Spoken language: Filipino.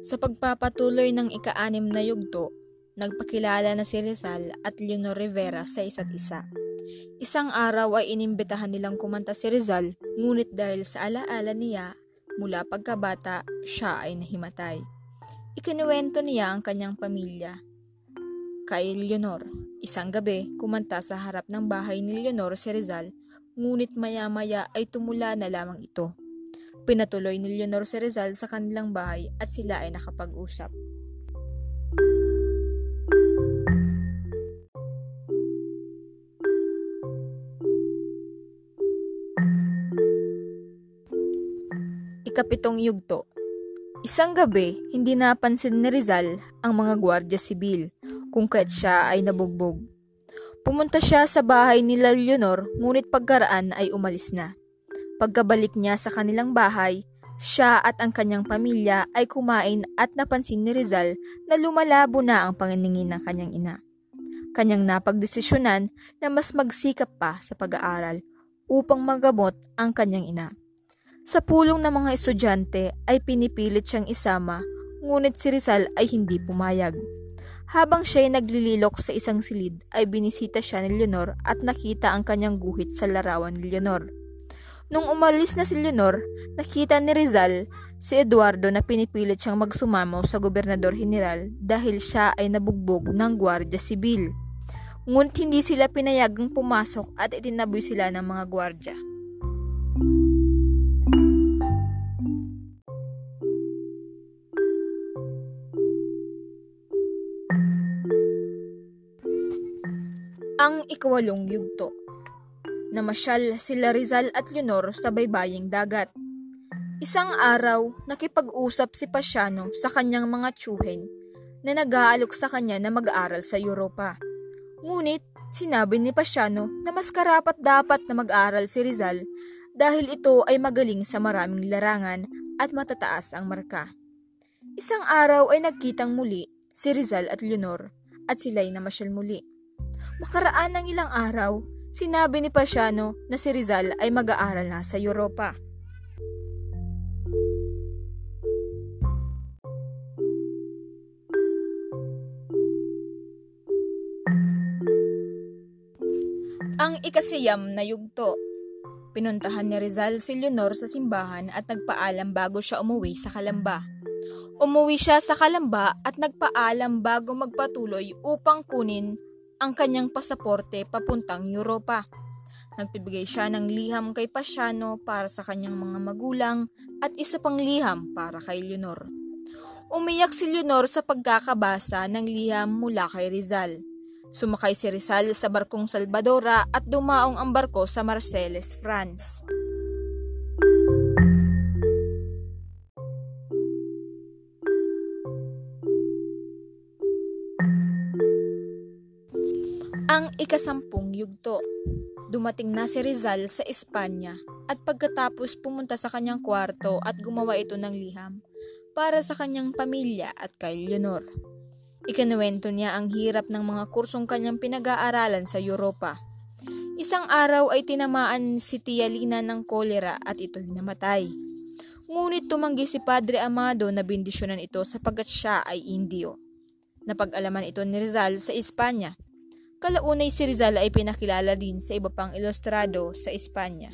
Sa pagpapatuloy ng ika-anim na yugto, nagpakilala na si Rizal at Leonor Rivera sa isa't isa. Isang araw ay inimbitahan nilang kumanta si Rizal, ngunit dahil sa alaala niya, mula pagkabata, siya ay nahimatay. Ikinuwento niya ang kanyang pamilya. Kay Leonor, isang gabi, kumanta sa harap ng bahay ni Leonor si Rizal, ngunit maya-maya ay tumula na lamang ito. Pinatuloy ni Leonor si Rizal sa kanilang bahay at sila ay nakapag-usap. Ikapitong yugto Isang gabi, hindi napansin ni Rizal ang mga gwardya sibil kung kaya't siya ay nabugbog. Pumunta siya sa bahay ni Leonor ngunit pagkaraan ay umalis na. Pagkabalik niya sa kanilang bahay, siya at ang kanyang pamilya ay kumain at napansin ni Rizal na lumalabo na ang panginingin ng kanyang ina. Kanyang napagdesisyonan na mas magsikap pa sa pag-aaral upang magamot ang kanyang ina. Sa pulong ng mga estudyante ay pinipilit siyang isama, ngunit si Rizal ay hindi pumayag. Habang siya ay naglililok sa isang silid ay binisita siya ni Leonor at nakita ang kanyang guhit sa larawan ni Leonor. Nung umalis na si Leonor, nakita ni Rizal si Eduardo na pinipilit siyang magsumamaw sa gobernador general dahil siya ay nabugbog ng gwardya sibil. Ngunit hindi sila pinayagang pumasok at itinaboy sila ng mga gwardya. Ang ikawalong yugto Namasyal sila Rizal at Leonor sa baybaying dagat. Isang araw, nakipag-usap si Pasiano sa kanyang mga tsuhen na nag-aalok sa kanya na mag-aaral sa Europa. Ngunit, sinabi ni Pasiano na mas karapat dapat na mag-aaral si Rizal dahil ito ay magaling sa maraming larangan at matataas ang marka. Isang araw ay nagkitang muli si Rizal at Leonor at sila'y namasyal muli. Makaraan ng ilang araw, Sinabi ni Pasiano na si Rizal ay mag-aaral na sa Europa. Ang ikasiyam na yugto. Pinuntahan ni Rizal si Leonor sa simbahan at nagpaalam bago siya umuwi sa Kalamba. Umuwi siya sa Kalamba at nagpaalam bago magpatuloy upang kunin ang kanyang pasaporte papuntang Europa. Nagpibigay siya ng liham kay Pasiano para sa kanyang mga magulang at isa pang liham para kay Leonor. Umiyak si Leonor sa pagkakabasa ng liham mula kay Rizal. Sumakay si Rizal sa barkong Salvadora at dumaong ang barko sa Marseilles, France. Ang ikasampung yugto. Dumating na si Rizal sa Espanya at pagkatapos pumunta sa kanyang kwarto at gumawa ito ng liham para sa kanyang pamilya at kay Leonor. Ikanuwento niya ang hirap ng mga kursong kanyang pinag-aaralan sa Europa. Isang araw ay tinamaan si Tia Lina ng kolera at ito'y namatay. Ngunit tumanggi si Padre Amado na bindisyonan ito sapagat siya ay Indio. Napag-alaman ito ni Rizal sa Espanya Kalaunay si Rizal ay pinakilala din sa iba pang ilustrado sa Espanya.